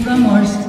Puro amor.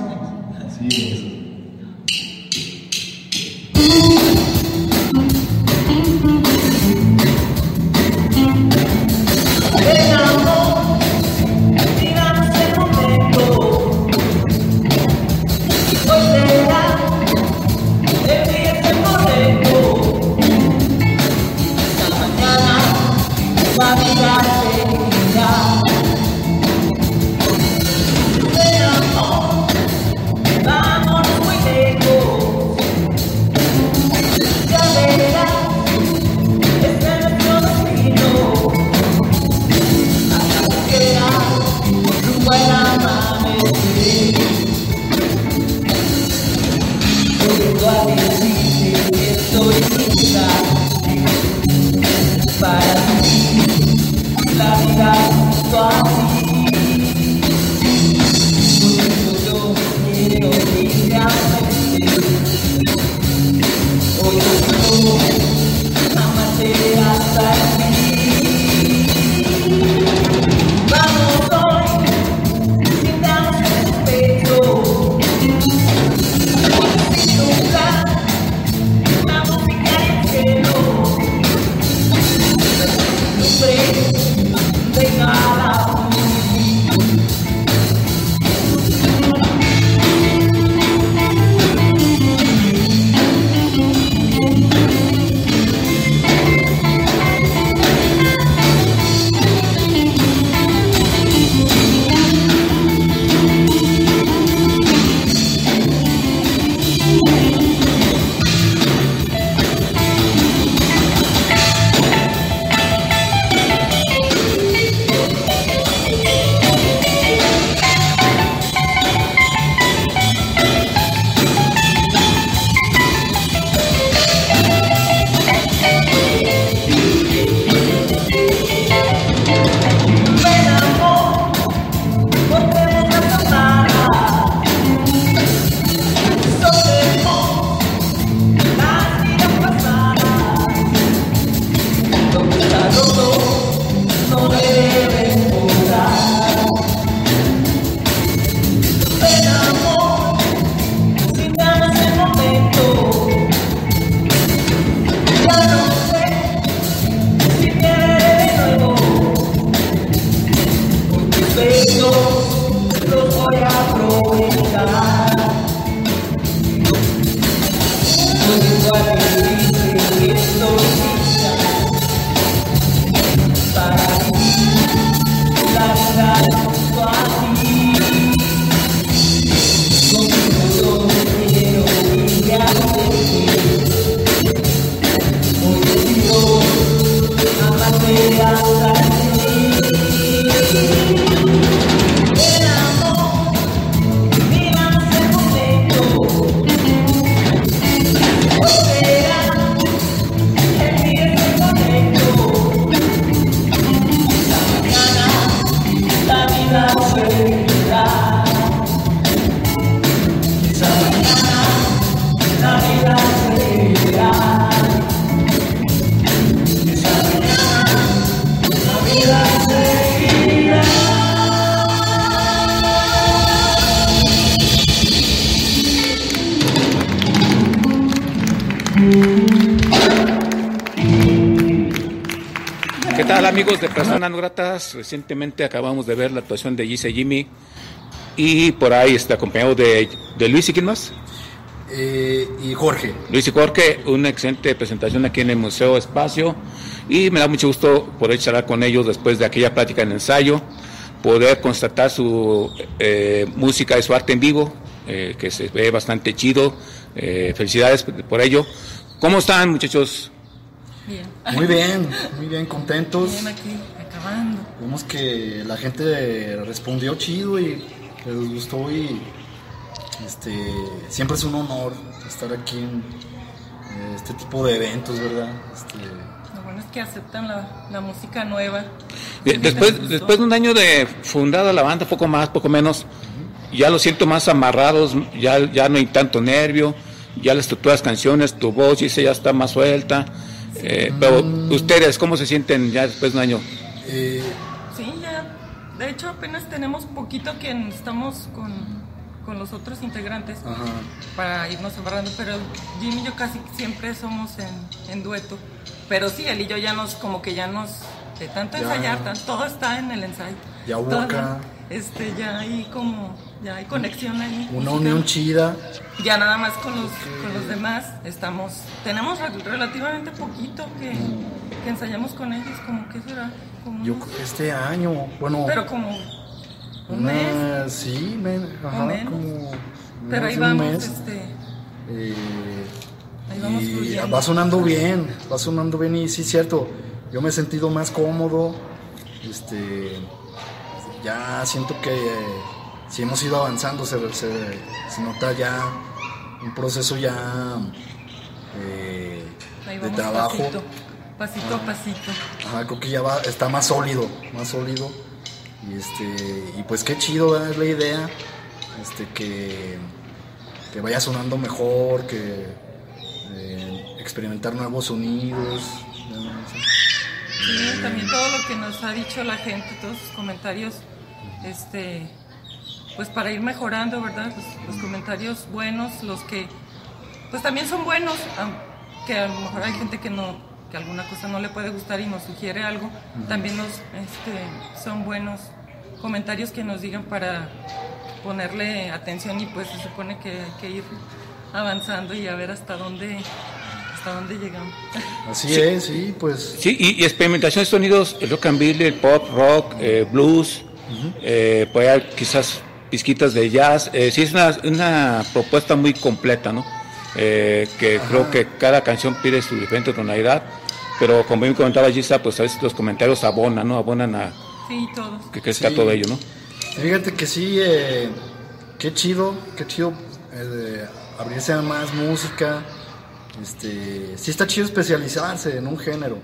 Aprovechar. Personas No Gratas? Recientemente acabamos de ver la actuación de Gise Jimmy y por ahí está acompañado de, de Luis y quién más? Eh, y Jorge. Luis y Jorge, una excelente presentación aquí en el Museo Espacio y me da mucho gusto poder charlar con ellos después de aquella plática en ensayo, poder constatar su eh, música y su arte en vivo, eh, que se ve bastante chido. Eh, felicidades por ello. ¿Cómo están muchachos? Bien. Muy bien, muy bien, contentos. Bien aquí, acabando. vimos que la gente respondió chido y les gustó y este siempre es un honor estar aquí en este tipo de eventos, ¿verdad? Este, Lo bueno es que aceptan la, la música nueva. De- Después, después de un año de fundada la banda, poco más, poco menos, ya lo siento más amarrados, ya, ya no hay tanto nervio, ya las estructuras canciones, tu voz dice ya está más suelta. eh, pero ustedes, ¿cómo se sienten ya después de un año? Eh, Sí, ya. De hecho, apenas tenemos poquito que estamos con, con los otros integrantes ajá. para irnos separando, pero Jim y yo casi siempre somos en, en dueto. Pero sí, él y yo ya nos, como que ya nos, de tanto Ya. ensayar, tan- todo está en el ensayo. Ya hubo acá. Este, ya hay como, ya hay conexión ahí. Una unión chida. Ya nada más con los, con los demás estamos, tenemos re- relativamente poquito que, que ensayamos con ellos, como que será, Yo unos- este año, bueno, pero como un una- mes, sí, men- ajá, menos. como pero ahí de un vamos, mes. este, Eh, ahí vamos y fluyendo. va sonando bien, va sonando bien y sí, cierto, yo me he sentido más cómodo, este, ya siento que eh, si hemos ido avanzando, se, se- se nota ya un proceso ya eh, de vamos trabajo. pasito, pasito a pasito. Ajá, creo que ya va, está más sólido, más sólido. Y este, y pues qué chido ¿verdad? es la idea, este que, que vaya sonando mejor, que eh, experimentar nuevos sonidos. Sí, también todo lo que nos ha dicho la gente, todos sus comentarios, este, pues para ir mejorando, ¿verdad? Los, los comentarios buenos, los que, pues también son buenos, aunque a lo mejor hay gente que no, que alguna cosa no le puede gustar y nos sugiere algo, también nos, este, son buenos comentarios que nos digan para ponerle atención y pues se supone que hay que ir avanzando y a ver hasta dónde, hasta dónde llegamos. Así es, sí, pues Sí, y, y experimentación de sonidos, el rock and roll, el pop, rock, eh, blues, eh, puede haber quizás pizquitas de jazz. Eh, sí, es una, una propuesta muy completa, ¿no? Eh, que creo que cada canción pide su diferente tonalidad, pero como bien comentaba Gisa, pues a veces los comentarios abonan, ¿no? Abonan a Sí, todos. que crezca Sí. todo ello, ¿no? Fíjate que sí, eh, qué chido, qué chido eh, abrirse a más música. Este, sí está chido especializarse en un género,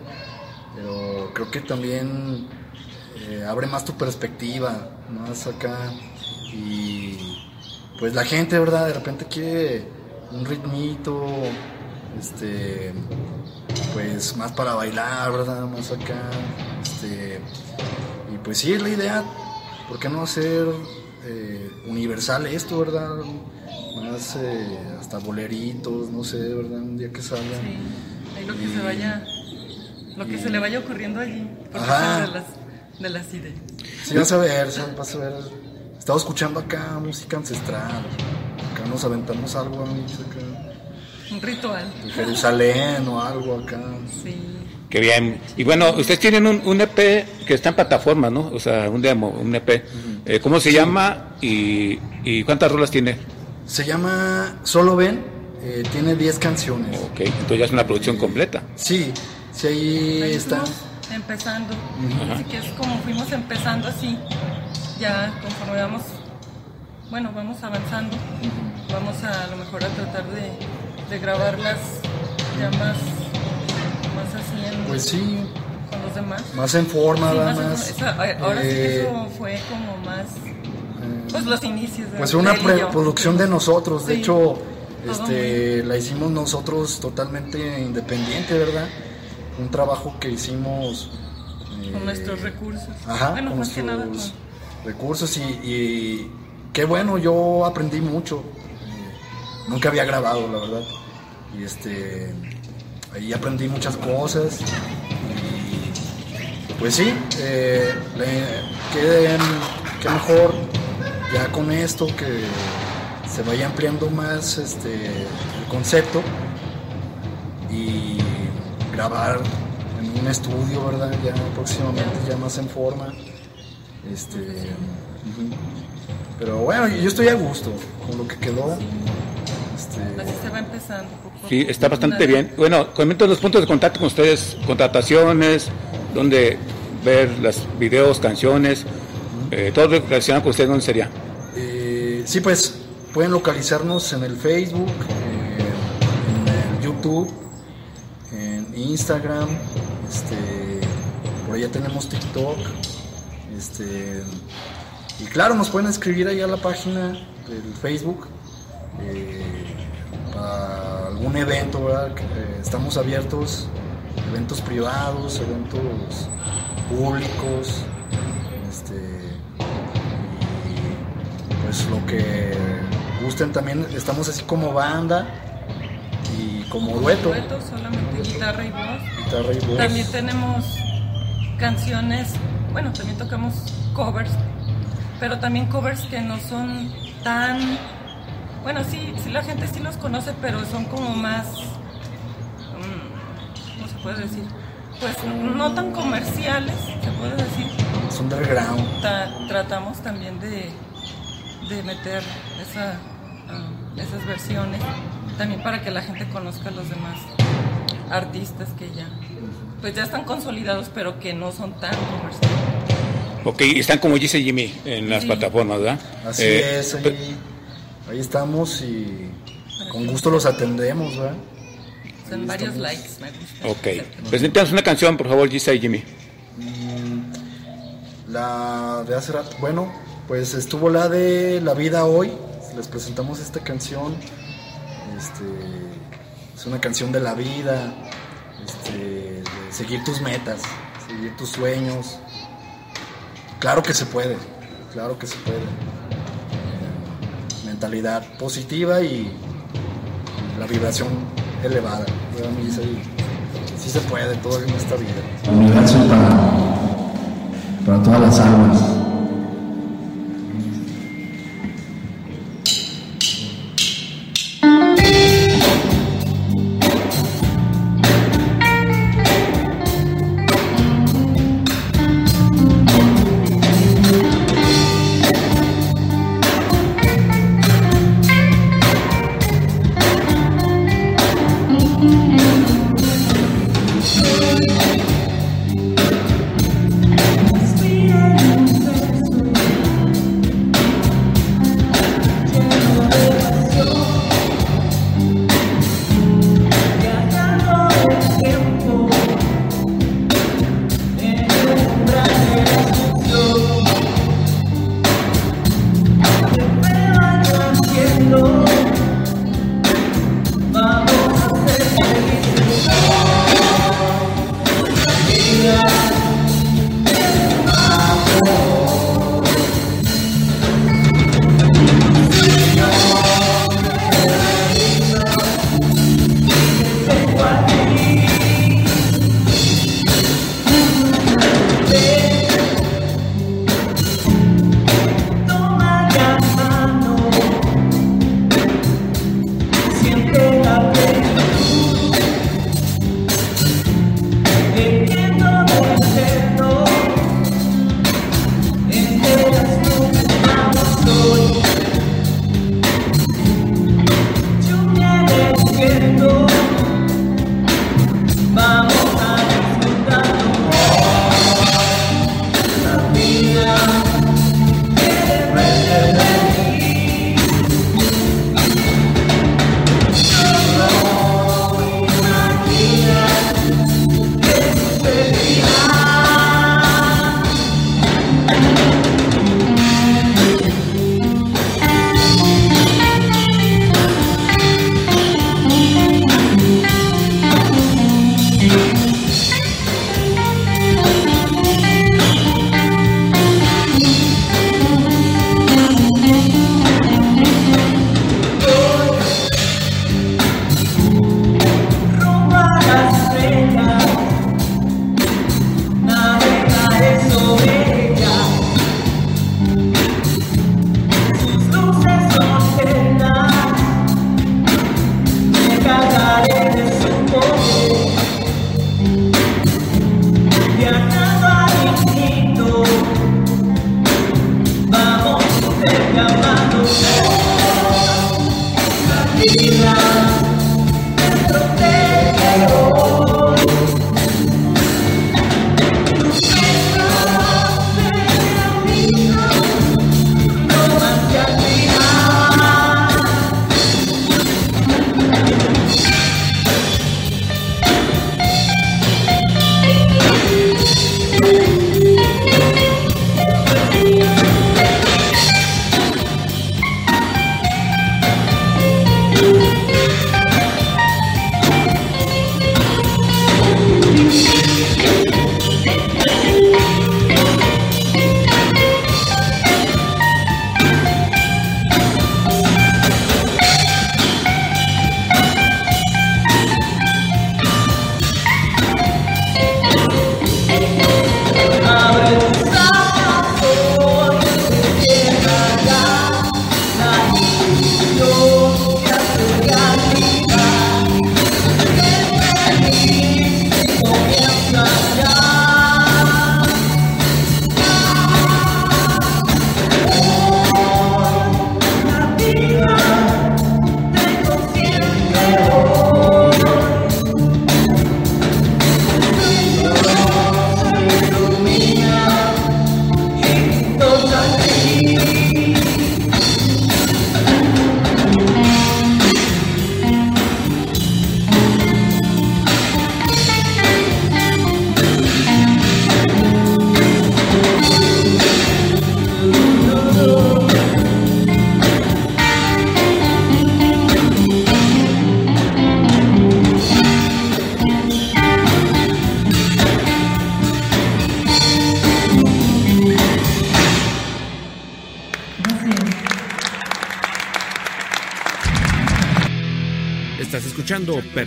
pero creo que también eh, abre más tu perspectiva, más acá. Y pues la gente, ¿verdad? De repente quiere un ritmito, este, pues más para bailar, ¿verdad? Más acá, este, y pues sí, es la idea, ¿por qué no hacer eh, universal esto, verdad? Más eh, hasta boleritos, no sé, ¿verdad? Un día que salgan. Sí, ahí lo que se vaya, lo que se le vaya ocurriendo allí, por Ajá. de las, de las ideas. Sí, vas a ver, vas a ver. Estaba escuchando acá música ancestral. Acá nos aventamos algo ahí, acá, Un ritual. de Jerusalén o algo acá. Sí. Qué bien. Y bueno, ustedes tienen un, un EP que está en plataforma, ¿no? O sea, un demo, un EP. Eh, ¿Cómo se llama y, y cuántas rolas tiene? Se llama Solo Ven, eh, tiene 10 canciones. Ok, entonces ya es una producción completa. Sí, sí, ahí Ahí está. fuimos empezando. Así que es como fuimos empezando así. Ya conforme vamos, bueno, vamos avanzando. Vamos a, a lo mejor a tratar de, de grabarlas ya más, más así en, Pues sí, con los demás. más en forma, Sí, más en- más. esa- ahora sí que Eh, eso fue como más, pues los inicios. de Pues una producción de nosotros, de hecho, este, la hicimos nosotros totalmente independiente, ¿verdad? Un trabajo que hicimos eh, Con nuestros recursos. Ajá, bueno, con más que nada recursos y, y qué bueno, yo aprendí mucho. Nunca había grabado, la verdad. Y este, ahí aprendí muchas cosas. Y pues sí, eh, qué, mejor ya con esto que se vaya ampliando más este, el concepto y grabar en un estudio, ¿verdad? Ya próximamente, ya más en forma. Este. Pero bueno, yo estoy a gusto con lo que quedó. Este, Así se va empezando. Sí, está bastante bien. Bueno, comento los puntos de contacto con ustedes, contrataciones, donde ver los videos, canciones, eh, todo lo relacionado con usted, ¿dónde sería? Eh, sí, pues pueden localizarnos en el Facebook, eh, en el YouTube, en Instagram, este, por allá tenemos TikTok, este, y claro, nos pueden escribir ahí a la página del Facebook eh, para algún evento, ¿verdad? Eh, estamos abiertos, eventos privados, eventos públicos, este, y pues lo que gusten también, estamos así como banda y como dueto, Dueto, solamente guitarra y voz. guitarra y voz. También tenemos canciones, bueno, también tocamos covers, pero también covers que no son tan, bueno, sí, sí la gente sí los conoce, pero son como más, mm, ¿cómo se puede decir? Pues no tan comerciales, se puede decir. Es underground. Ta- tratamos también de, de meter esa, ah, esas versiones, también para que la gente conozca a los demás artistas que ya, pues ya están consolidados, pero que no son tan comerciales. Ok, están como dice Jimmy en las Sí. plataformas, ¿verdad? Así Eh, es, ahí, estamos y con gusto los atendemos, ¿verdad? Son Ahí varios estamos. likes, me gusta. Ok, presentamos una canción, por favor, Gisa y Jimmy. La de hace rato, bueno, pues estuvo la de La Vida Hoy, les presentamos esta canción, este, es una canción de la vida, este, de seguir tus metas, seguir tus sueños, claro que se puede, claro que se puede, mentalidad positiva y la vibración elevada, ¿verdad, Melissa? Y sí se puede, todo en esta vida. universo para, para todas las almas.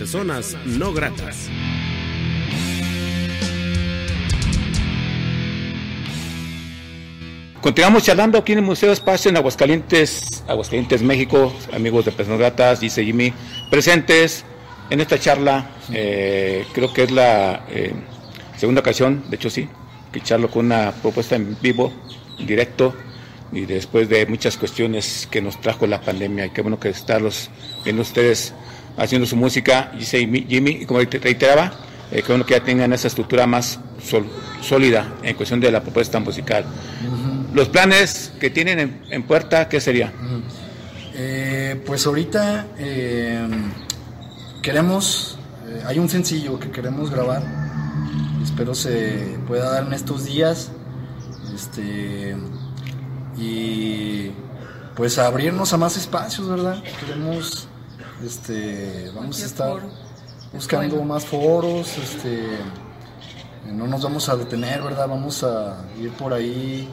Personas No Gratas. Continuamos charlando aquí en el Museo Espacio en Aguascalientes, Aguascalientes, México, amigos de Personas Gratas, dice Jimmy, presentes en esta charla. eh, creo que es la eh, segunda ocasión, de hecho sí, que charlo con una propuesta en vivo, directo, y después de muchas cuestiones que nos trajo la pandemia. Y qué bueno que estarlos viendo ustedes haciendo su música, dice Jimmy, Jimmy, y como te reiteraba, eh, qué bueno que ya tengan esa estructura más sol- sólida en cuestión de la propuesta musical. Los planes que tienen en, en puerta, ¿qué sería? Eh, pues ahorita eh, queremos, eh, hay un sencillo que queremos grabar, espero se pueda dar en estos días, este, y pues abrirnos a más espacios, ¿verdad? Queremos, este, vamos a estar foro. buscando Bueno. más foros, este, no nos vamos a detener, ¿verdad? Vamos a ir por ahí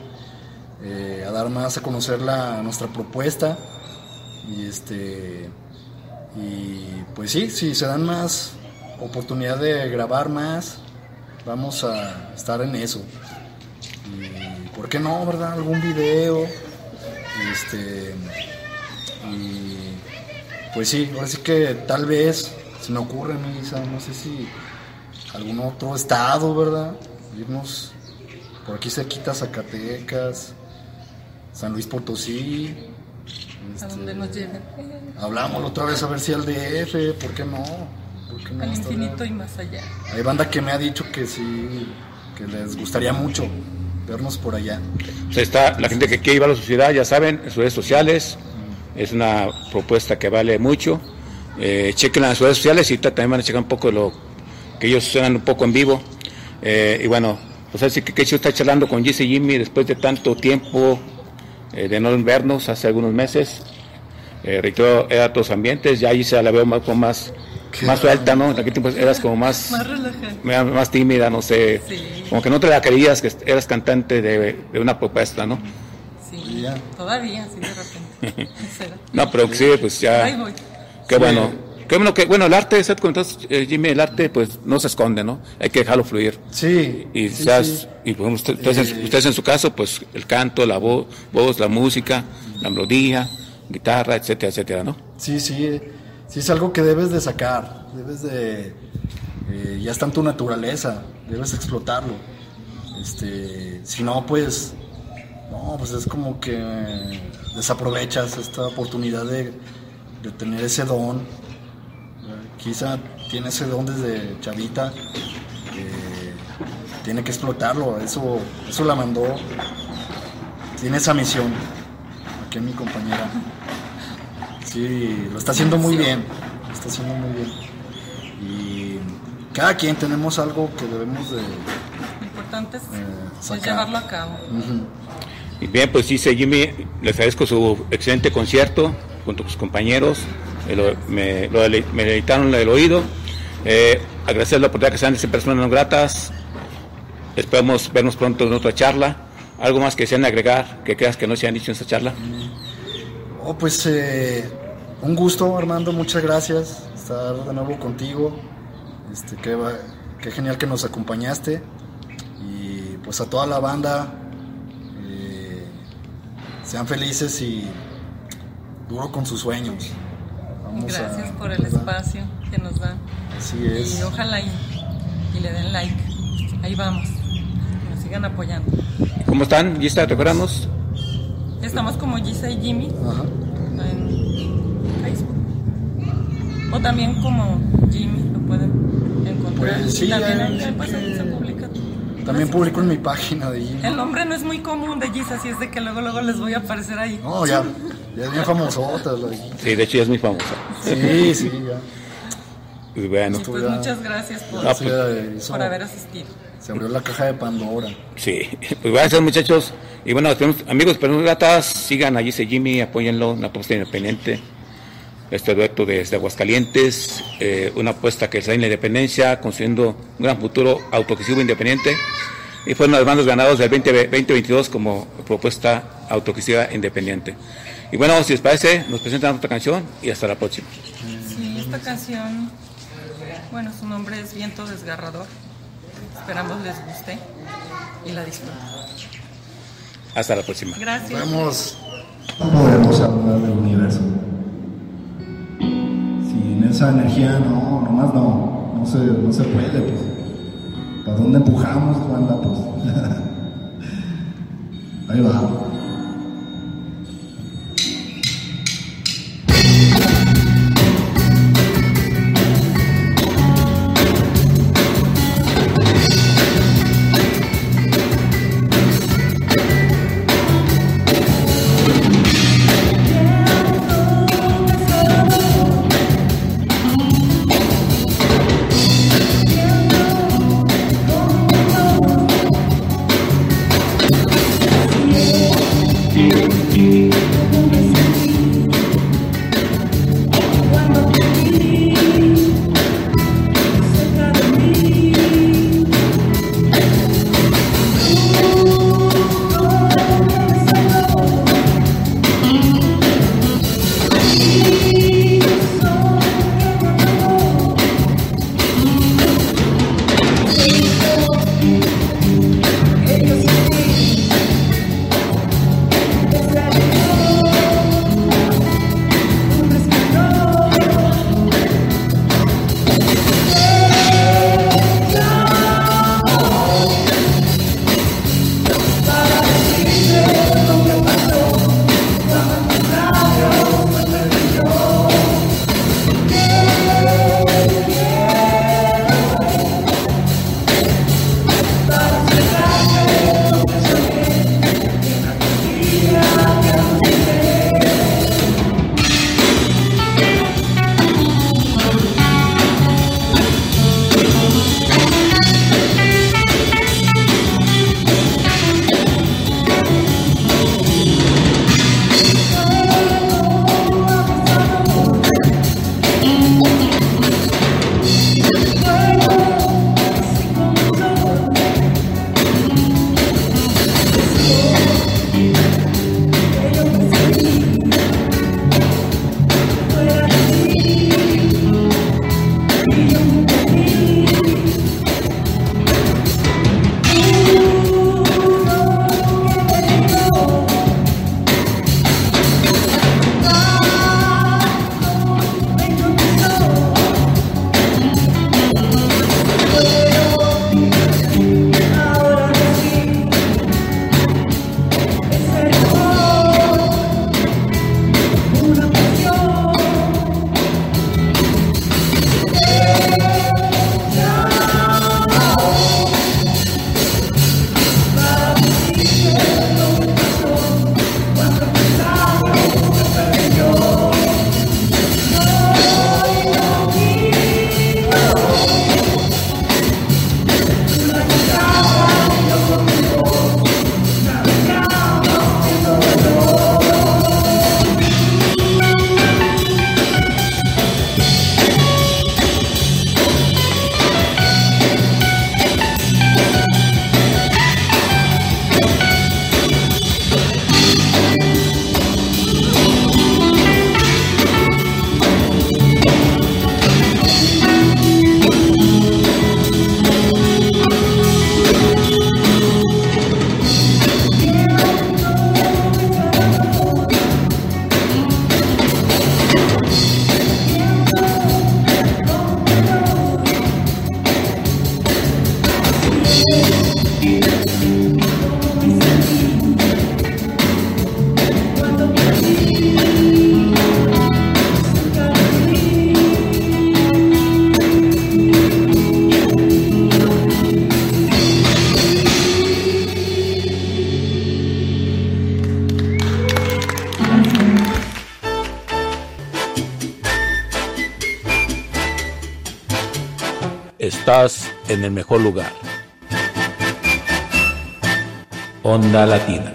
eh, a dar más a conocer la, nuestra propuesta y este y pues sí, si se dan más oportunidad de grabar más, vamos a estar en eso. Y por qué no, ¿verdad? Algún video. Este y pues sí, ahora sí que tal vez se me ocurre, Melissa, no sé si algún otro estado, ¿verdad? Irnos por aquí cerquita Zacatecas, San Luis Potosí. A este, donde nos lleven. Hablamos la otra vez a ver si al DF, ¿por qué no? ¿Por qué no? Al infinito y más allá. Hay banda que me ha dicho que sí, que les gustaría mucho vernos por allá. O sea, está la gente que quiere llevar a su ciudad, ya saben, en sus redes sociales. Es una propuesta que vale mucho. Eh, chequen las redes sociales y también van a checar un poco lo que ellos suenan un poco en vivo. Eh, y bueno, pues así que Kecho está charlando con Jesse Jimmy después de tanto tiempo eh, de no vernos, hace algunos meses. Eh, reitero, era otros ambientes, ya Jesse la veo más, como más, más suelta, ¿no? En aquel tiempo eras como más Más más tímida, no sé, Sí. como que no te la querías que eras cantante de, de una propuesta, ¿no? Ya. todavía, sí, de repente. No, pero sí, pues ya, Ahí voy. qué bueno, qué bueno que, bueno, el arte, ¿sabes? Entonces, eh, Jimmy, el arte, pues no se esconde, ¿no? Hay que dejarlo fluir. Sí. Y sí, seas, sí. y pues, usted- ustedes, Eh. ustedes en su caso, pues el canto, la voz, voz, la música, la melodía, guitarra, etcétera, etcétera, ¿no? Sí, sí, sí es algo que debes de sacar, debes de, eh, ya está en tu naturaleza, debes explotarlo. Este, si no, pues, no, pues es como que eh, desaprovechas esta oportunidad de, de tener ese don. Eh, Quizá tiene ese don desde chavita, eh, tiene que explotarlo, eso, eso la mandó, tiene esa misión, aquí mi compañera. Sí, lo está haciendo muy bien. Lo está haciendo muy bien. Y cada quien tenemos algo que debemos de. Lo importante es, es sacar. llevarlo a cabo. Ujú. Bien, pues dice Jimmy, les agradezco su excelente concierto junto con sus compañeros, eh, me, lo me deleitaron el oído. Eh, agradecer la oportunidad que sean de personas no gratas. Esperamos vernos pronto en otra charla. ¿Algo más que sean agregar, que creas que no se han dicho en esta charla? Oh, pues eh, un gusto, Armando. Muchas gracias estar de nuevo contigo. Este, qué, qué genial que nos acompañaste. Y pues a toda la banda, sean felices y duro con sus sueños. Vamos a- Gracias por el ¿verdad? espacio que nos dan. Así es. Y ojalá y, y le den like. Ahí vamos. Que nos sigan apoyando. ¿Cómo están? ¿Lista? ¿Recordarnos? Estamos como Gisa y Jimmy Ajá. en Facebook. O también como Jimmy lo pueden encontrar. Pues sí, y también pues. También publico en mi página de Jimmy. El nombre no es muy común de Gisa, así es de que luego luego les voy a aparecer ahí. No, ya, ya es bien famosota la. Sí, de hecho ya es muy famosa. Sí, sí, ya. Y bueno, Y pues ya- muchas gracias por, pues, por haber asistido. se abrió la caja de Pandora. sí. Pues gracias muchachos. Y bueno, amigos, pero gratas, sigan allí ese Jimmy, apóyenlo, una apuesta independiente. Este dueto desde Aguascalientes, eh, una apuesta que está en la independencia, construyendo un gran futuro autogestivo independiente. Y fue uno de los bandos ganados del 20, 2022 como propuesta autogestiva independiente. Y bueno, si les parece, nos presentan otra canción y hasta la próxima. Sí, esta canción, bueno, su nombre es Viento Desgarrador. Esperamos les guste y la disfruten. Hasta la próxima. Gracias. Vamos. No podemos hablar del universo. Esa energía, no, nomás no. No se, no se puede, pues. ¿Para dónde empujamos, banda? Pues. Ahí va. Estás en el mejor lugar. Onda Latina.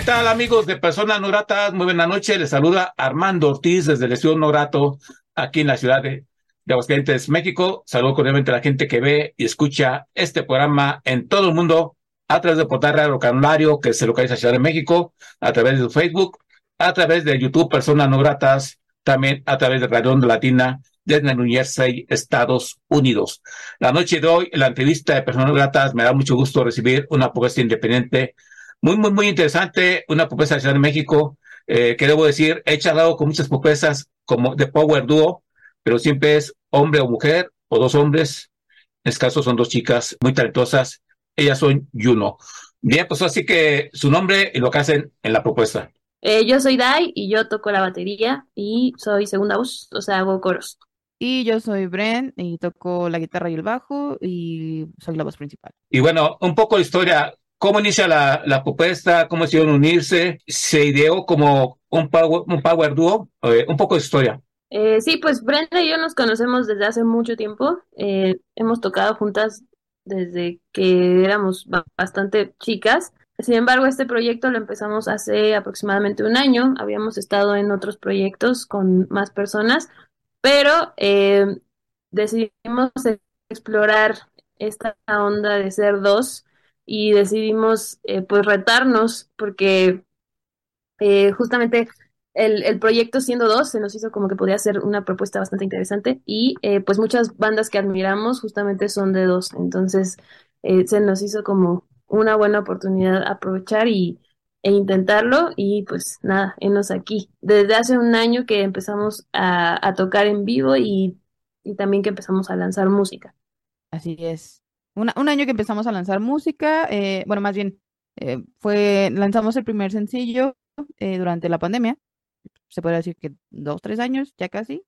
¿Qué tal amigos de Personas No Gratas? Muy buena noche. Les saluda Armando Ortiz desde el Estudio No Grato aquí en la ciudad de, de Aguascalientes, México. Saludo cordialmente a la gente que ve y escucha este programa en todo el mundo a través de Portal Radio Canulario que se localiza en Ciudad de México, a través de Facebook, a través de YouTube Personas No Gratas, también a través de Radio Latina desde New Jersey, Estados Unidos. La noche de hoy, en la entrevista de Personas Gratas, me da mucho gusto recibir una propuesta independiente muy, muy, muy interesante, una propuesta de Ciudad de México, eh, que debo decir, he charlado con muchas propuestas como de Power Duo, pero siempre es hombre o mujer, o dos hombres, en este caso son dos chicas muy talentosas, ellas son Juno. Bien, pues así que su nombre y lo que hacen en la propuesta. Eh, yo soy Dai y yo toco la batería y soy segunda voz, o sea, hago coros. Y yo soy Bren y toco la guitarra y el bajo y soy la voz principal. Y bueno, un poco de historia, ¿Cómo inicia la, propuesta? ¿Cómo decidieron unirse? ¿Se ideó como un power, un power duo? Eh, un poco de historia. Eh, sí, pues Brenda y yo nos conocemos desde hace mucho tiempo. Eh, hemos tocado juntas desde que éramos ba- bastante chicas. Sin embargo, este proyecto lo empezamos hace aproximadamente un año. Habíamos estado en otros proyectos con más personas, pero eh, decidimos explorar esta onda de ser dos y decidimos eh, pues retarnos porque eh, justamente el, el proyecto siendo dos se nos hizo como que podía ser una propuesta bastante interesante y eh, pues muchas bandas que admiramos justamente son de dos, entonces eh, se nos hizo como una buena oportunidad aprovechar y, e intentarlo y pues nada, enos aquí. Desde hace un año que empezamos a, a tocar en vivo y, y también que empezamos a lanzar música. Así es. Un año que empezamos a lanzar música, eh, bueno, más bien, eh, fue, lanzamos el primer sencillo eh, durante la pandemia, se puede decir que dos, tres años, ya casi,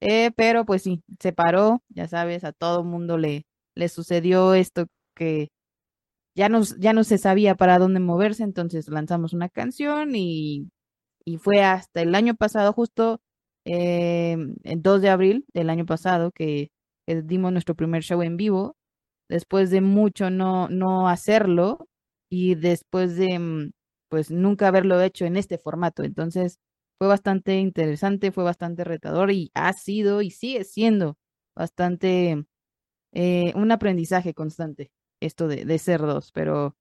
eh, pero pues sí, se paró, ya sabes, a todo mundo le, le sucedió esto que ya no, ya no se sabía para dónde moverse, entonces lanzamos una canción y, y fue hasta el año pasado, justo eh, el 2 de abril del año pasado, que dimos nuestro primer show en vivo, después de mucho no, no hacerlo y después de mm, pues nunca haberlo hecho en este formato. Entonces fue bastante interesante, fue bastante retador y ha sido y sigue siendo bastante eh, un aprendizaje constante esto de, de ser dos, pero,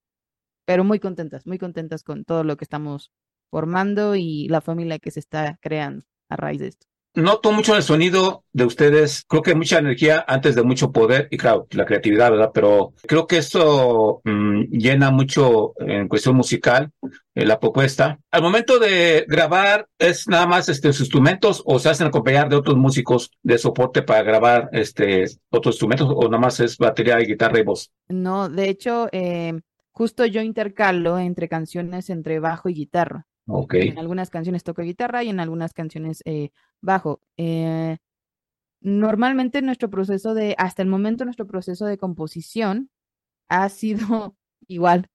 pero muy contentas, muy contentas con todo lo que estamos formando y la familia que se está creando a raíz de esto. Noto mucho el sonido de ustedes. Creo que mucha energía antes de mucho poder y claro, la creatividad, ¿verdad? Pero creo que eso mm, llena mucho en cuestión musical eh, la propuesta. Al momento de grabar, ¿es nada más este, sus instrumentos o se hacen acompañar de otros músicos de soporte para grabar este, otros instrumentos o nada más es batería y guitarra y voz? No, de hecho, eh, justo yo intercalo entre canciones entre bajo y guitarra. Ok. En algunas canciones toco guitarra y en algunas canciones eh, bajo. Eh, normalmente nuestro proceso de, hasta el momento nuestro proceso de composición ha sido igual,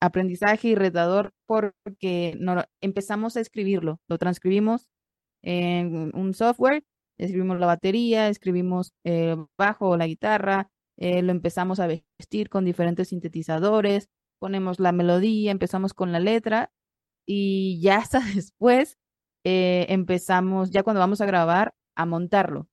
aprendizaje y retador porque no, empezamos a escribirlo, lo transcribimos en un software, escribimos la batería, escribimos eh, bajo o la guitarra, lo empezamos a vestir con diferentes sintetizadores, ponemos la melodía, empezamos con la letra y ya hasta después eh, empezamos, ya cuando vamos a grabar, a montarlo.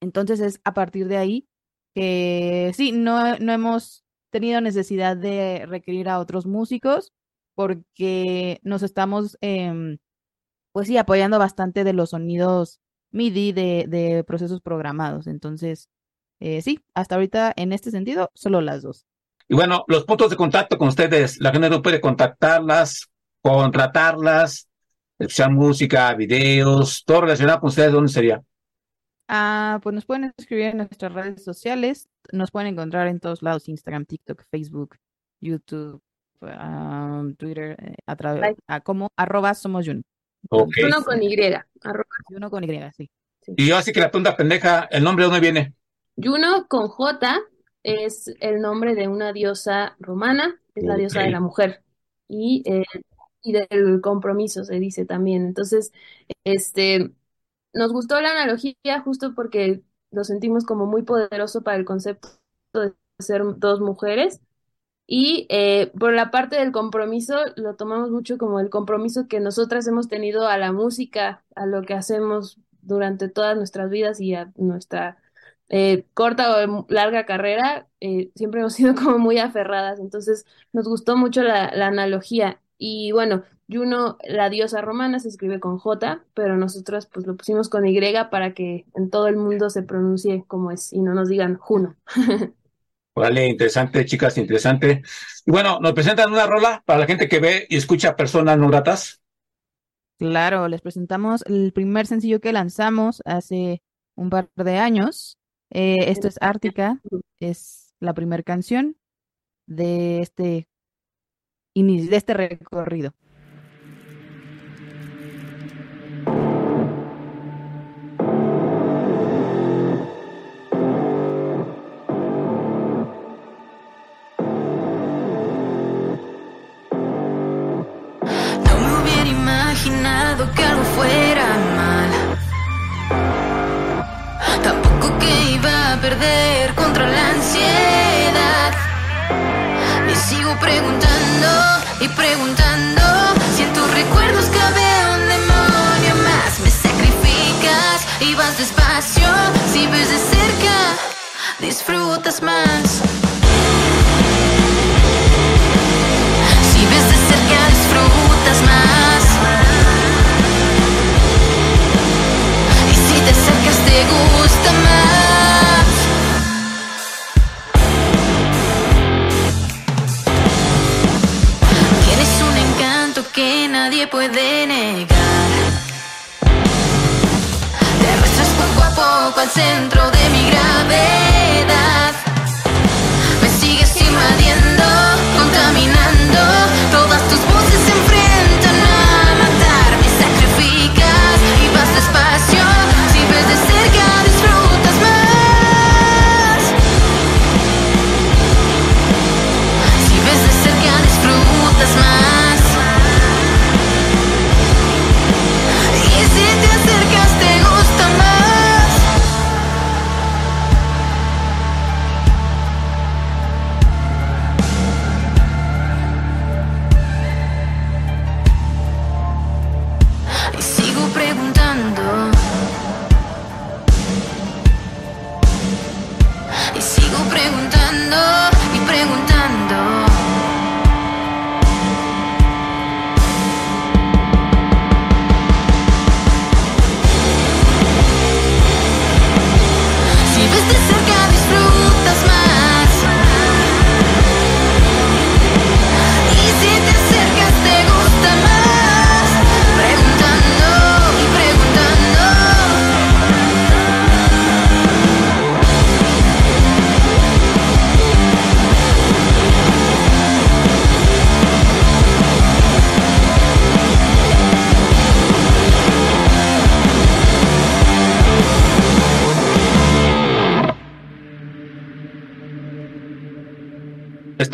Entonces es a partir de ahí que sí, no, no hemos tenido necesidad de requerir a otros músicos porque nos estamos, em, pues sí, apoyando bastante de los sonidos MIDI de, procesos programados. Entonces, eh, sí, hasta ahorita en este sentido, solo las dos. Y bueno, los puntos de contacto con ustedes, la gente no puede contactarlas, contratarlas, escuchar música, videos, todo relacionado con ustedes, ¿dónde sería? Ah, pues nos pueden escribir en nuestras redes sociales, nos pueden encontrar en todos lados, Instagram, TikTok, Facebook, YouTube, Twitter, eh, a través, a como arroba somos Juno. Ok. Uno con Y, arroba Juno con Y, sí. Y yo así que la pregunta pendeja, ¿el nombre de dónde viene? Juno con J es el nombre de una diosa romana, es la diosa de la mujer y, eh, y del compromiso, se dice también. Entonces, este, nos gustó la analogía justo porque lo sentimos como muy poderoso para el concepto de ser dos mujeres Y eh, por la parte del compromiso, lo tomamos mucho como el compromiso que nosotras hemos tenido a la música, a lo que hacemos durante todas nuestras vidas y a nuestra eh, corta o larga carrera, eh, siempre hemos sido como muy aferradas. Entonces nos gustó mucho la, la analogía. Y bueno, Juno, la diosa romana, se escribe con J, pero nosotros pues lo pusimos con Y para que en todo el mundo se pronuncie como es y no nos digan Juno. Vale, interesante, chicas, interesante. Y bueno, nos presentan una rola para la gente que ve y escucha personas no gratas. Claro, les presentamos el primer sencillo que lanzamos hace un par de años. Eh, esto es Ártica, es la primera canción de este, de este recorrido. que algo fuera mal. Tampoco que iba a perder contra la ansiedad. Me sigo preguntando y preguntando si en tus recuerdos cabe un demonio más. Me sacrificas y vas despacio. Si ves de cerca, disfrutas más. Centro de mi gravedad.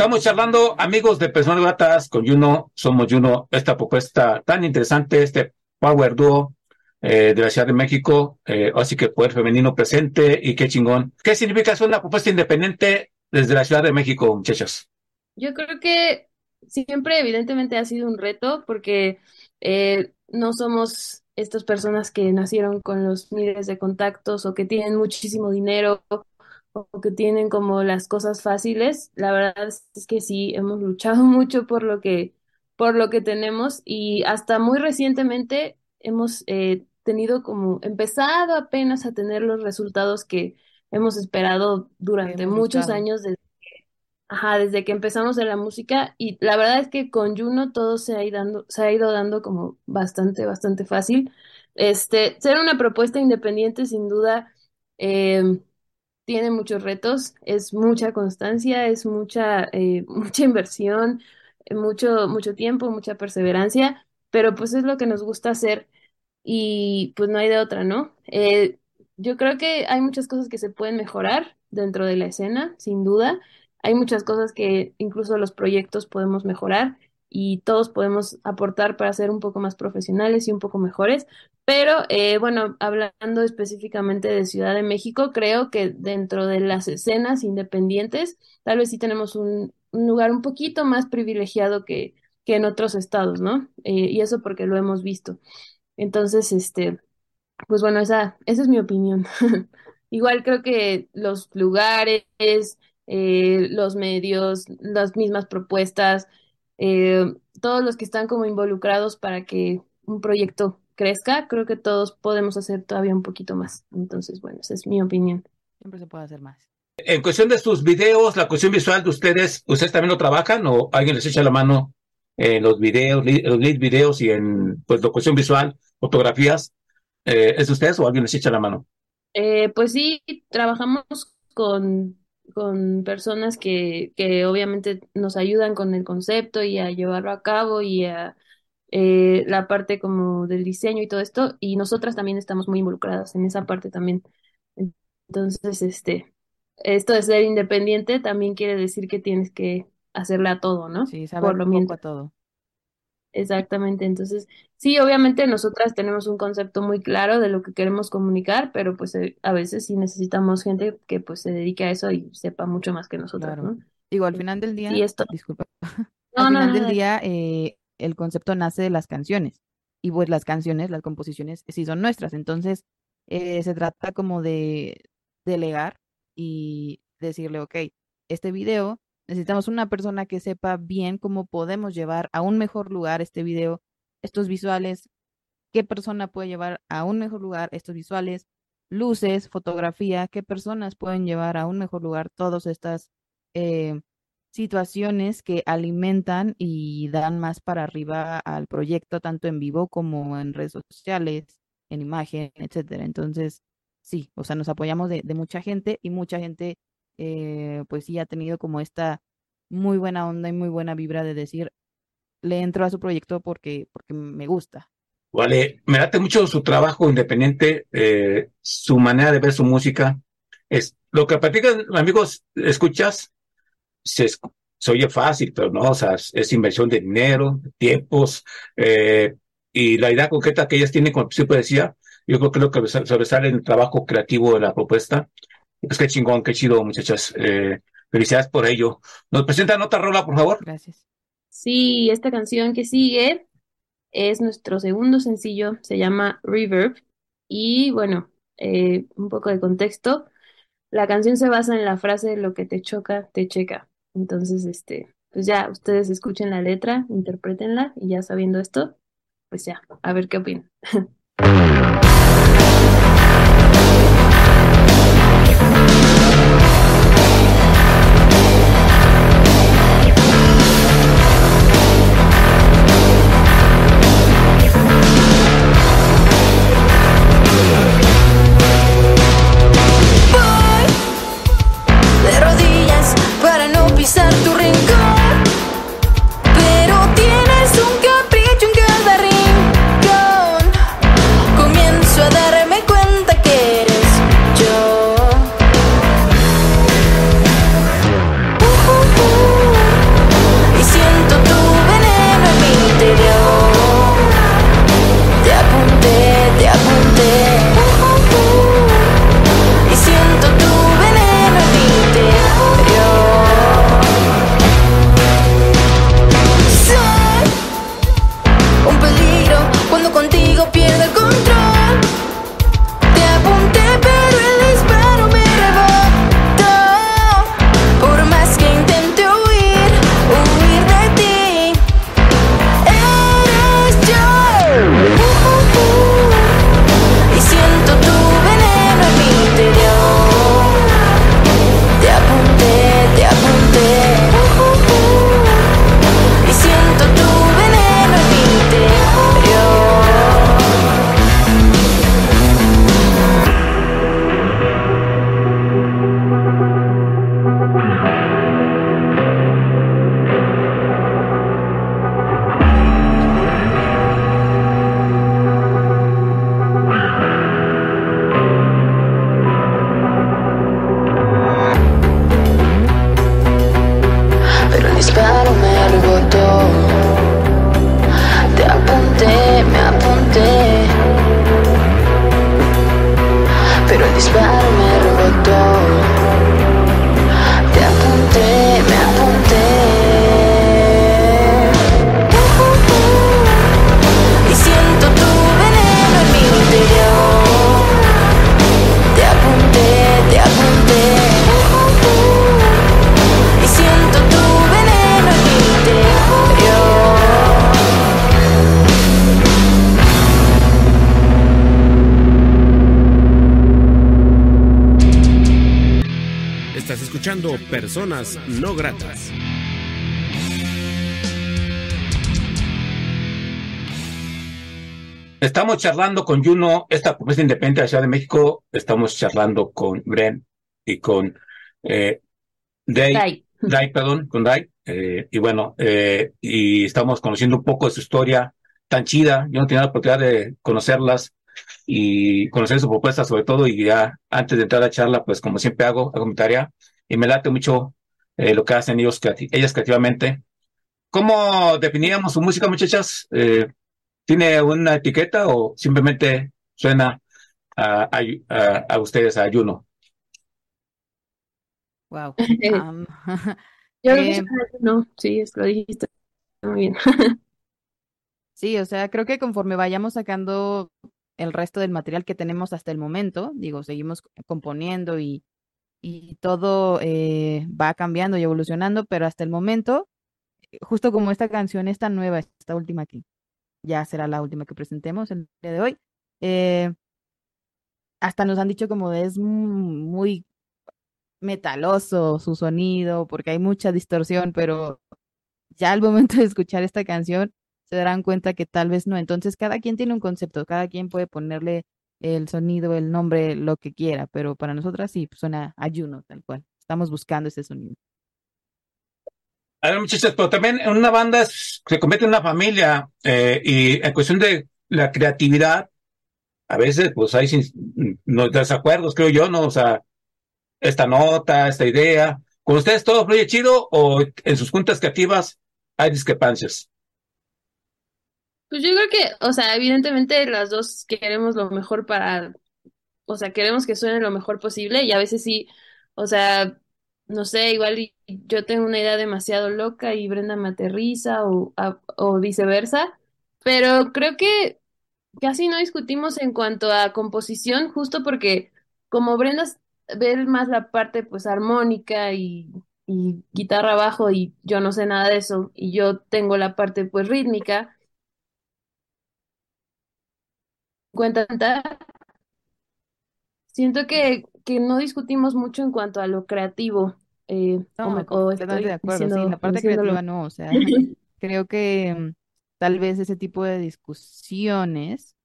Estamos charlando, amigos de Personas Gratas, con Juno, somos Juno, esta propuesta tan interesante, este Power Duo eh, de la Ciudad de México, eh, así que poder femenino presente y qué chingón. ¿Qué significa ser una propuesta independiente desde la Ciudad de México, muchachos? Yo creo que siempre evidentemente ha sido un reto porque eh, no somos estas personas que nacieron con los miles de contactos o que tienen muchísimo dinero o que tienen como las cosas fáciles. La verdad es que sí, hemos luchado mucho por lo que, por lo que tenemos y hasta muy recientemente hemos eh, tenido como, empezado apenas a tener los resultados que hemos esperado durante hemos muchos buscado. años desde, ajá, desde que empezamos en la música y la verdad es que con Juno todo se ha ido dando, se ha ido dando como bastante, bastante fácil. Este, ser una propuesta independiente sin duda em, tiene muchos retos, es mucha constancia, es mucha, eh, mucha inversión, mucho, mucho tiempo, mucha perseverancia, pero pues es lo que nos gusta hacer y pues no hay de otra, ¿no? Eh, yo creo que hay muchas cosas que se pueden mejorar dentro de la escena, sin duda. Hay muchas cosas que incluso los proyectos podemos mejorar y todos podemos aportar para ser un poco más profesionales y un poco mejores. Pero eh, bueno, hablando específicamente de Ciudad de México, creo que dentro de las escenas independientes, tal vez sí tenemos un un lugar un poquito más privilegiado que, que en otros estados, ¿no? Eh, y eso porque lo hemos visto. Entonces, este, pues bueno, esa, esa es mi opinión. Igual creo que los lugares, eh, los medios, las mismas propuestas, todos los que están como involucrados para que un proyecto crezca, creo que todos podemos hacer todavía un poquito más. Entonces, bueno, esa es mi opinión. Siempre se puede hacer más. En cuestión de sus videos, la cuestión visual de ustedes, ¿ustedes también lo trabajan o alguien les echa la mano en los videos, los lead videos y en pues la cuestión visual, fotografías? Eh, ¿Es de ustedes o alguien les echa la mano? Eh, pues sí, trabajamos con, con personas que, que obviamente nos ayudan con el concepto y a llevarlo a cabo y a eh, la parte como del diseño y todo esto, y nosotras también estamos muy involucradas en esa parte también. Entonces, este, esto de ser independiente también quiere decir que tienes que hacerle a todo, ¿no? Sí, saber Por lo poco a todo. Exactamente, entonces sí, obviamente nosotras tenemos un concepto muy claro de lo que queremos comunicar, pero pues eh, a veces sí necesitamos gente que pues se dedique a eso y sepa mucho más que nosotras, Claro. ¿no? Digo, al final del día, esto. disculpa, No, al final no, del día eh, el concepto nace de las canciones y pues las canciones, las composiciones sí son nuestras, entonces eh, se trata como de delegar y decirle, ok, este video necesitamos una persona que sepa bien cómo podemos llevar a un mejor lugar este video, estos visuales, qué persona puede llevar a un mejor lugar estos visuales, luces, fotografía, qué personas pueden llevar a un mejor lugar todas estas eh, situaciones que alimentan y dan más para arriba al proyecto, tanto en vivo como en redes sociales, en imagen, etcétera. Entonces, sí, o sea, nos apoyamos de, mucha gente y mucha gente, eh, pues sí, ha tenido como esta muy buena onda y muy buena vibra de decir, le entro a su proyecto porque, porque me gusta. Vale, me late mucho su trabajo independiente, eh, su manera de ver su música. Es lo que platican, amigos, escuchas, se, escu- se oye fácil, pero no, o sea, es, inversión de dinero, de tiempos, eh, y la idea concreta que ellas tienen, como siempre decía, yo creo que lo que sobresale sobresale en el trabajo creativo de la propuesta. Es que chingón, qué chido, muchachas. Eh, felicidades por ello. ¿Nos presentan otra rola, por favor? Gracias. Sí, esta canción que sigue es nuestro segundo sencillo, se llama Reverb y bueno, eh, un poco de contexto. La canción se basa en la frase lo que te choca, te checa. Entonces, este, pues ya ustedes escuchen la letra, interprétenla y ya sabiendo esto, pues ya, a ver qué opinan. Personas No Gratas. Estamos charlando con Juno, esta propuesta independiente de la Ciudad de México. Estamos charlando con Bren y con eh, Day, Dai. Dai, perdón, con Dai. Eh, y bueno, eh, y estamos conociendo un poco de su historia tan chida. Yo no tenía la oportunidad de conocerlas y conocer su propuesta sobre todo. Y ya antes de entrar a la charla, pues como siempre hago, hago mi tarea y me late mucho eh, lo que hacen ellos, creati- ellas creativamente. ¿Cómo definíamos su música, muchachas? Eh, ¿Tiene una etiqueta o simplemente suena a, a, a- a ustedes, a Juno? Wow. Yo creo que Eh, no, sí, es lo dijiste muy bien. Sí, o sea, creo que conforme vayamos sacando el resto del material que tenemos hasta el momento, digo, seguimos componiendo y, y todo eh, va cambiando y evolucionando, pero hasta el momento, justo como esta canción, esta nueva, esta última que ya será la última que presentemos el día de hoy, eh, hasta nos han dicho como es muy metaloso su sonido, porque hay mucha distorsión, pero ya al momento de escuchar esta canción se darán cuenta que tal vez no. Entonces, cada quien tiene un concepto, cada quien puede ponerle el sonido, el nombre, lo que quiera, pero para nosotras sí, pues, suena ayuno, tal cual. Estamos buscando ese sonido. A ver, muchachas, pero también en una banda se convierte en una familia eh, y en cuestión de la creatividad, a veces pues hay desacuerdos, creo yo, ¿no? O sea, esta nota, esta idea. ¿Con ustedes todo fluye chido o en sus juntas creativas hay discrepancias? Pues yo creo que, o sea, evidentemente las dos queremos lo mejor para, o sea, queremos que suene lo mejor posible y a veces sí, o sea, no sé, igual yo tengo una idea demasiado loca y Brenda me aterriza o, a- o viceversa, pero creo que casi no discutimos en cuanto a composición, justo porque como Brenda ve más la parte pues armónica y, y guitarra bajo y yo no sé nada de eso y yo tengo la parte pues rítmica. Cuenta, siento que, que no discutimos mucho en cuanto a lo creativo, eh, o, No, o completamente estoy de acuerdo, sí, diciendo, la parte diciéndolo. creativa no, o sea, creo que mm, tal vez ese tipo de discusiones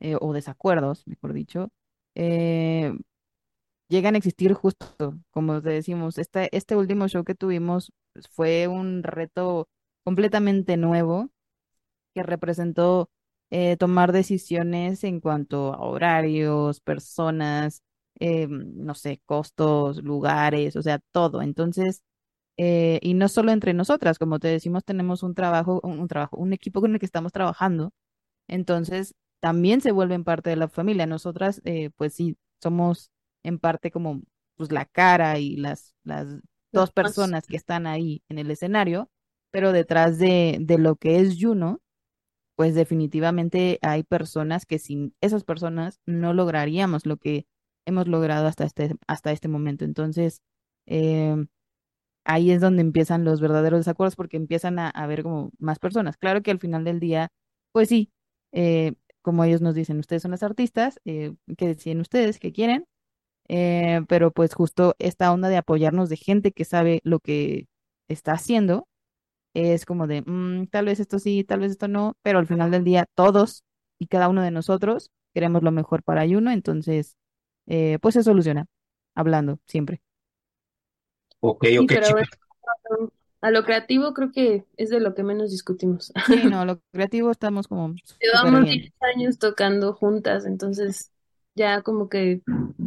eh, o desacuerdos, mejor dicho, eh, llegan a existir justo, como te decimos, este, este último show que tuvimos pues, fue un reto completamente nuevo que representó eh, tomar decisiones en cuanto a horarios, personas, eh, no sé, costos, lugares, o sea, todo. Entonces, eh, y no solo entre nosotras, como te decimos, tenemos un trabajo, un, un trabajo, un equipo con el que estamos trabajando. Entonces, también se vuelven parte de la familia. Nosotras, eh, pues sí, somos en parte como pues la cara y las, las dos personas que están ahí en el escenario, pero detrás de, de lo que es Juno, pues definitivamente hay personas que sin esas personas no lograríamos lo que hemos logrado hasta este, hasta este momento. Entonces, eh, ahí es donde empiezan los verdaderos desacuerdos porque empiezan a, ver como más personas. Claro que al final del día, pues sí, eh, como ellos nos dicen, ustedes son las artistas, eh, que deciden ustedes, que quieren, eh, pero pues justo esta onda de apoyarnos de gente que sabe lo que está haciendo, es como de, "Mm, tal vez esto sí, tal vez esto no, pero al final del día todos y cada uno de nosotros queremos lo mejor para Ayuno, entonces, eh, pues se soluciona, hablando siempre. Ok, Sí, ok, pero chicos. bueno, a lo creativo creo que es de lo que menos discutimos. Sí, no, lo creativo estamos como Llevamos bien. 10 años tocando juntas, entonces ya como que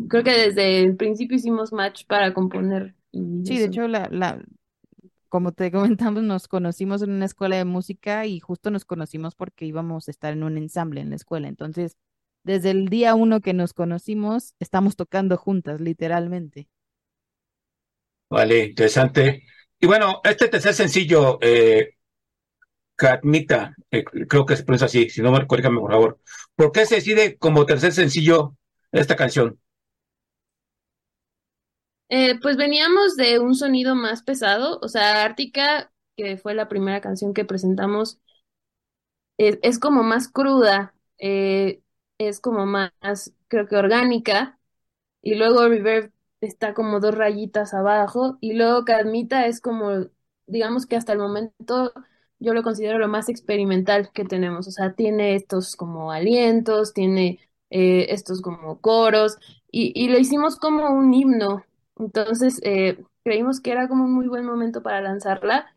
creo que desde el principio hicimos match para componer y Sí, de hecho, la, la, como te comentamos, nos conocimos en una escuela de música y justo nos conocimos porque íbamos a estar en un ensamble en la escuela. Entonces, desde el día uno que nos conocimos, estamos tocando juntas, literalmente. Vale, interesante. Y bueno, este tercer sencillo, eh, Katmita, eh, creo que se pronuncia así, si no me corrígame por favor. ¿Por qué se decide como tercer sencillo esta canción? Eh, pues veníamos de un sonido más pesado, o sea, Ártica, que fue la primera canción que presentamos, es, como más cruda, eh, es como más, creo que orgánica, y luego Reverb está como dos rayitas abajo y luego Cadmita es como, digamos que hasta el momento yo lo considero lo más experimental que tenemos, o sea, tiene estos como alientos, tiene eh, estos como coros y, y lo hicimos como un himno, entonces eh, creímos que era como un muy buen momento para lanzarla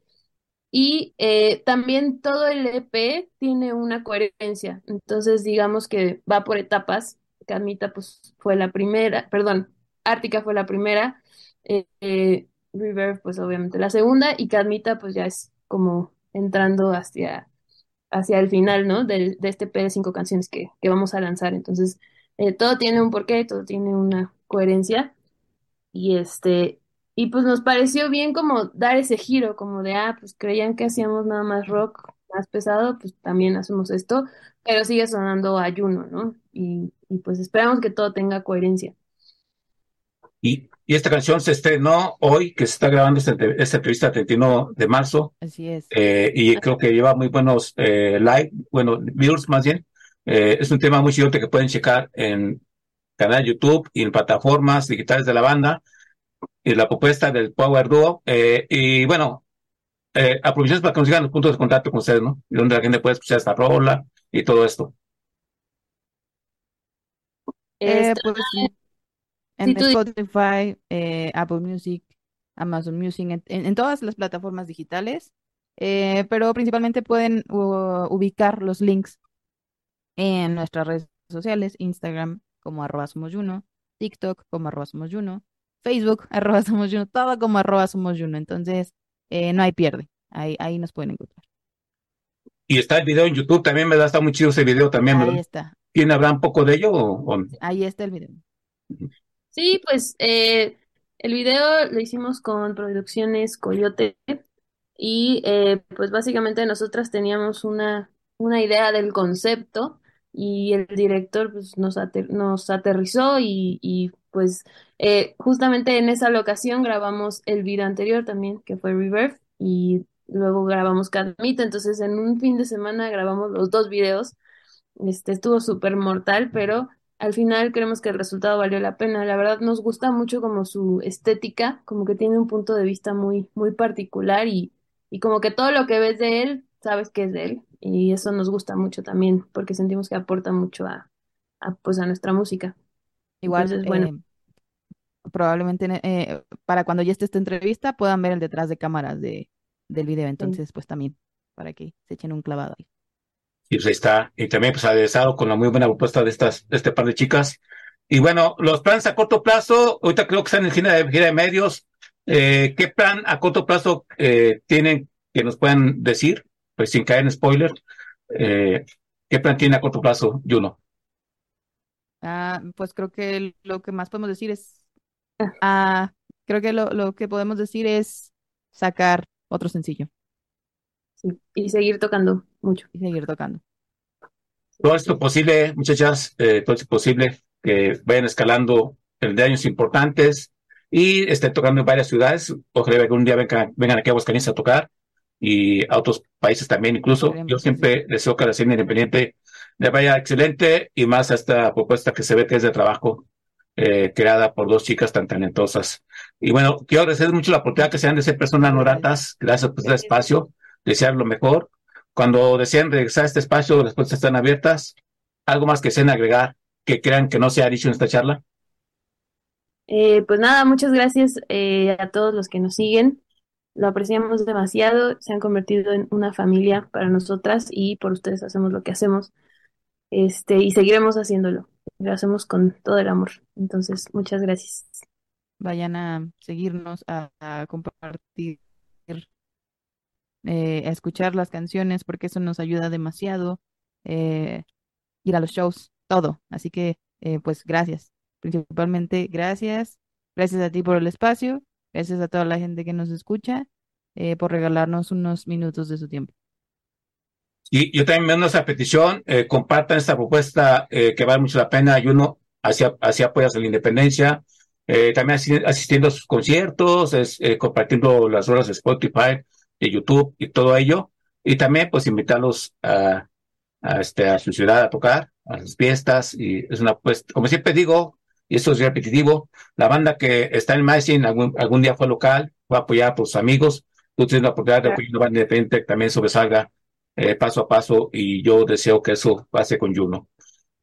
y eh, también todo el EP tiene una coherencia, entonces digamos que va por etapas. Camita pues fue la primera, perdón, Ártica fue la primera, eh, eh, River pues obviamente la segunda y Cadmita pues ya es como entrando hacia, hacia el final, ¿no? Del- de este EP de cinco canciones que, que vamos a lanzar. Entonces, eh, todo tiene un porqué, todo tiene una coherencia. Y este, y pues nos pareció bien como dar ese giro, como de, ah, pues creían que hacíamos nada más rock más pesado, pues también hacemos esto, pero sigue sonando a Juno, ¿no? Y, y pues esperamos que todo tenga coherencia. Y, y esta canción se estrenó hoy, que se está grabando esta, esta entrevista el 31 de marzo, Así es. eh, y creo que lleva muy buenos eh, like, bueno, views más bien. Eh, es un tema muy chidote que pueden checar en canal de YouTube y en plataformas digitales de la banda, y la propuesta del Power Duo. eh, y bueno, eh, aprovechemos para que nos sigan los puntos de contacto con ustedes, ¿no? Y donde la gente puede escuchar esta rola y todo esto. Eh, Este, pues en sí, Spotify, eh, Apple Music, Amazon Music, en todas las plataformas digitales, eh, pero principalmente pueden uh, ubicar los links en nuestras redes sociales, Instagram como arroba somos Juno, TikTok como arroba somos Juno, Facebook arroba somos Juno, todo como arroba somos Juno, entonces eh, no hay pierde, ahí, ahí nos pueden encontrar. Y está el video en YouTube también, ¿verdad? Está muy chido ese video también, Ahí ¿verdad? está, ¿Quién habrá un poco de ello o, o- ahí está el video. Sí, pues eh, el video lo hicimos con Producciones Coyote y eh, pues básicamente nosotras teníamos una, una idea del concepto y el director pues nos, ater- nos aterrizó y, pues eh, justamente en esa locación grabamos el video anterior también que fue Rebirth y luego grabamos Cadmita, entonces en un fin de semana grabamos los dos videos este estuvo súper mortal, pero al final creemos que el resultado valió la pena. La verdad nos gusta mucho como su estética, como que tiene un punto de vista muy, muy particular y, y como que todo lo que ves de él, sabes que es de él. Y eso nos gusta mucho también, porque sentimos que aporta mucho a, a, pues a nuestra música. Igual, Entonces, bueno, eh, probablemente eh, para cuando ya esté esta entrevista puedan ver el detrás de cámaras de, del video, entonces pues también para que se echen un clavado ahí. Y pues ahí está. Y también pues aderezado con la muy buena propuesta de estas, de este par de chicas. Y bueno, los planes a corto plazo, ahorita creo que están en gira de, gira de medios. Eh, ¿qué plan a corto plazo eh, tienen que nos puedan decir? Pues sin caer en spoiler. Eh, ¿qué plan tiene a corto plazo, Juno? Ah, pues creo que lo que más podemos decir es, ah, creo que lo, lo que podemos decir es sacar otro sencillo sí, y seguir tocando mucho. y seguir tocando. Todo esto posible, muchachas, eh, todo esto posible que vayan escalando de años importantes y estén tocando en varias ciudades. Ojalá que algún día vengan, vengan aquí a Aguascalientes a tocar y a otros países también incluso. Esperemos Yo siempre deseo que la escena independiente le vaya excelente y más a esta propuesta que se ve que es de trabajo eh, creada por dos chicas tan talentosas. Y bueno, quiero agradecer mucho la oportunidad que sean de ser personas no gratas. Gracias por este espacio, desear lo mejor. Cuando deseen regresar a este espacio, las puertas están abiertas. Algo más que deseen agregar que crean que no se ha dicho en esta charla. Eh, pues nada, muchas gracias eh, a todos los que nos siguen. Lo apreciamos demasiado, se han convertido en una familia para nosotras y por ustedes hacemos lo que hacemos. Este, y seguiremos haciéndolo. Lo hacemos con todo el amor. Entonces, muchas gracias. Vayan a seguirnos, a, compartir, eh, a escuchar las canciones, porque eso nos ayuda demasiado. eh, ir a los shows, todo. Así que, eh, pues, gracias. Principalmente, gracias. Gracias a ti por el espacio. Gracias a toda la gente que nos escucha, eh, por regalarnos unos minutos de su tiempo. Y yo también a esa petición, eh, compartan esta propuesta eh, que vale mucho la pena y uno hacia, hacia apoyas a la independencia, eh, también asi- asistiendo a sus conciertos, es, eh, compartiendo las horas de Spotify, de YouTube y todo ello, y también pues invitarlos a, a, este, a su ciudad a tocar, a sus fiestas, y es una pues, como siempre digo, y esto es repetitivo. La banda que está en Maicin algún, algún día fue local, fue apoyada por sus amigos. Tú tienes la oportunidad de apoyar una banda independiente que también sobresalga eh, paso a paso y yo deseo que eso pase con Juno.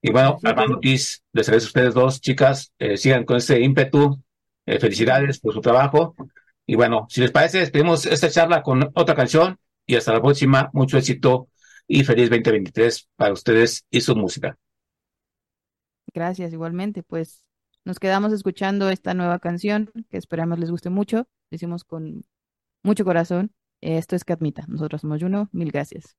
Y bueno, Armando Ortiz, les agradezco a ustedes dos, chicas, eh, sigan con ese ímpetu. Eh, felicidades por su trabajo. Y bueno, si les parece, despedimos esta charla con otra canción y hasta la próxima. Mucho éxito y feliz 2023 para ustedes y su música. Gracias, igualmente. Pues nos quedamos escuchando esta nueva canción que esperamos les guste mucho. Lo hicimos con mucho corazón. Esto es Catmita. Nosotros somos Juno. Mil gracias.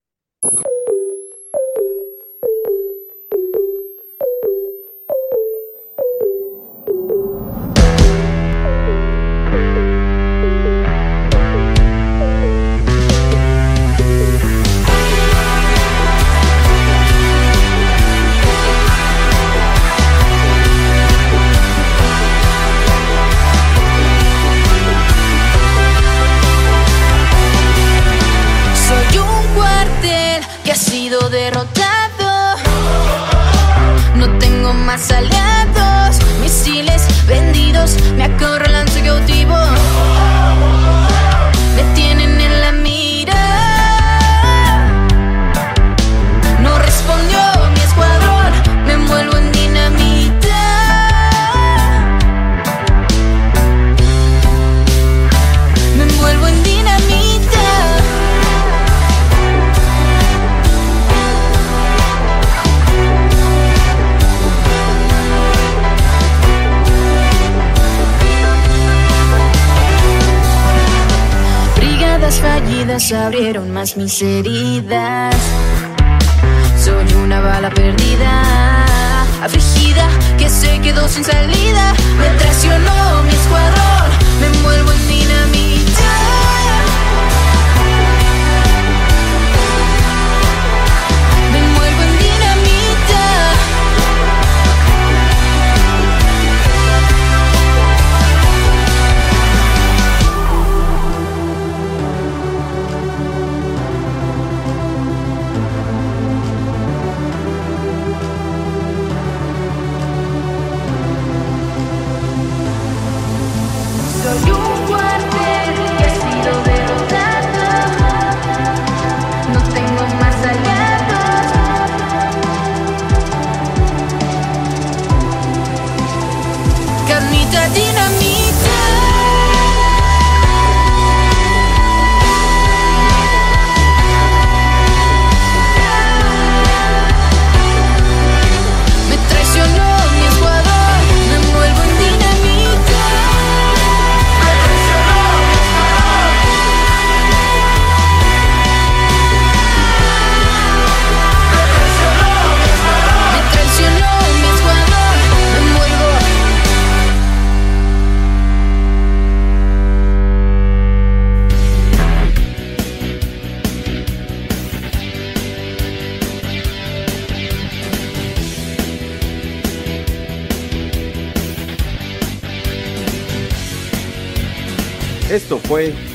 Abrieron más mis heridas. Soy una bala perdida, afligida, que se quedó sin salida. Me traicionó mi escuadrón, me envuelvo en dinamita.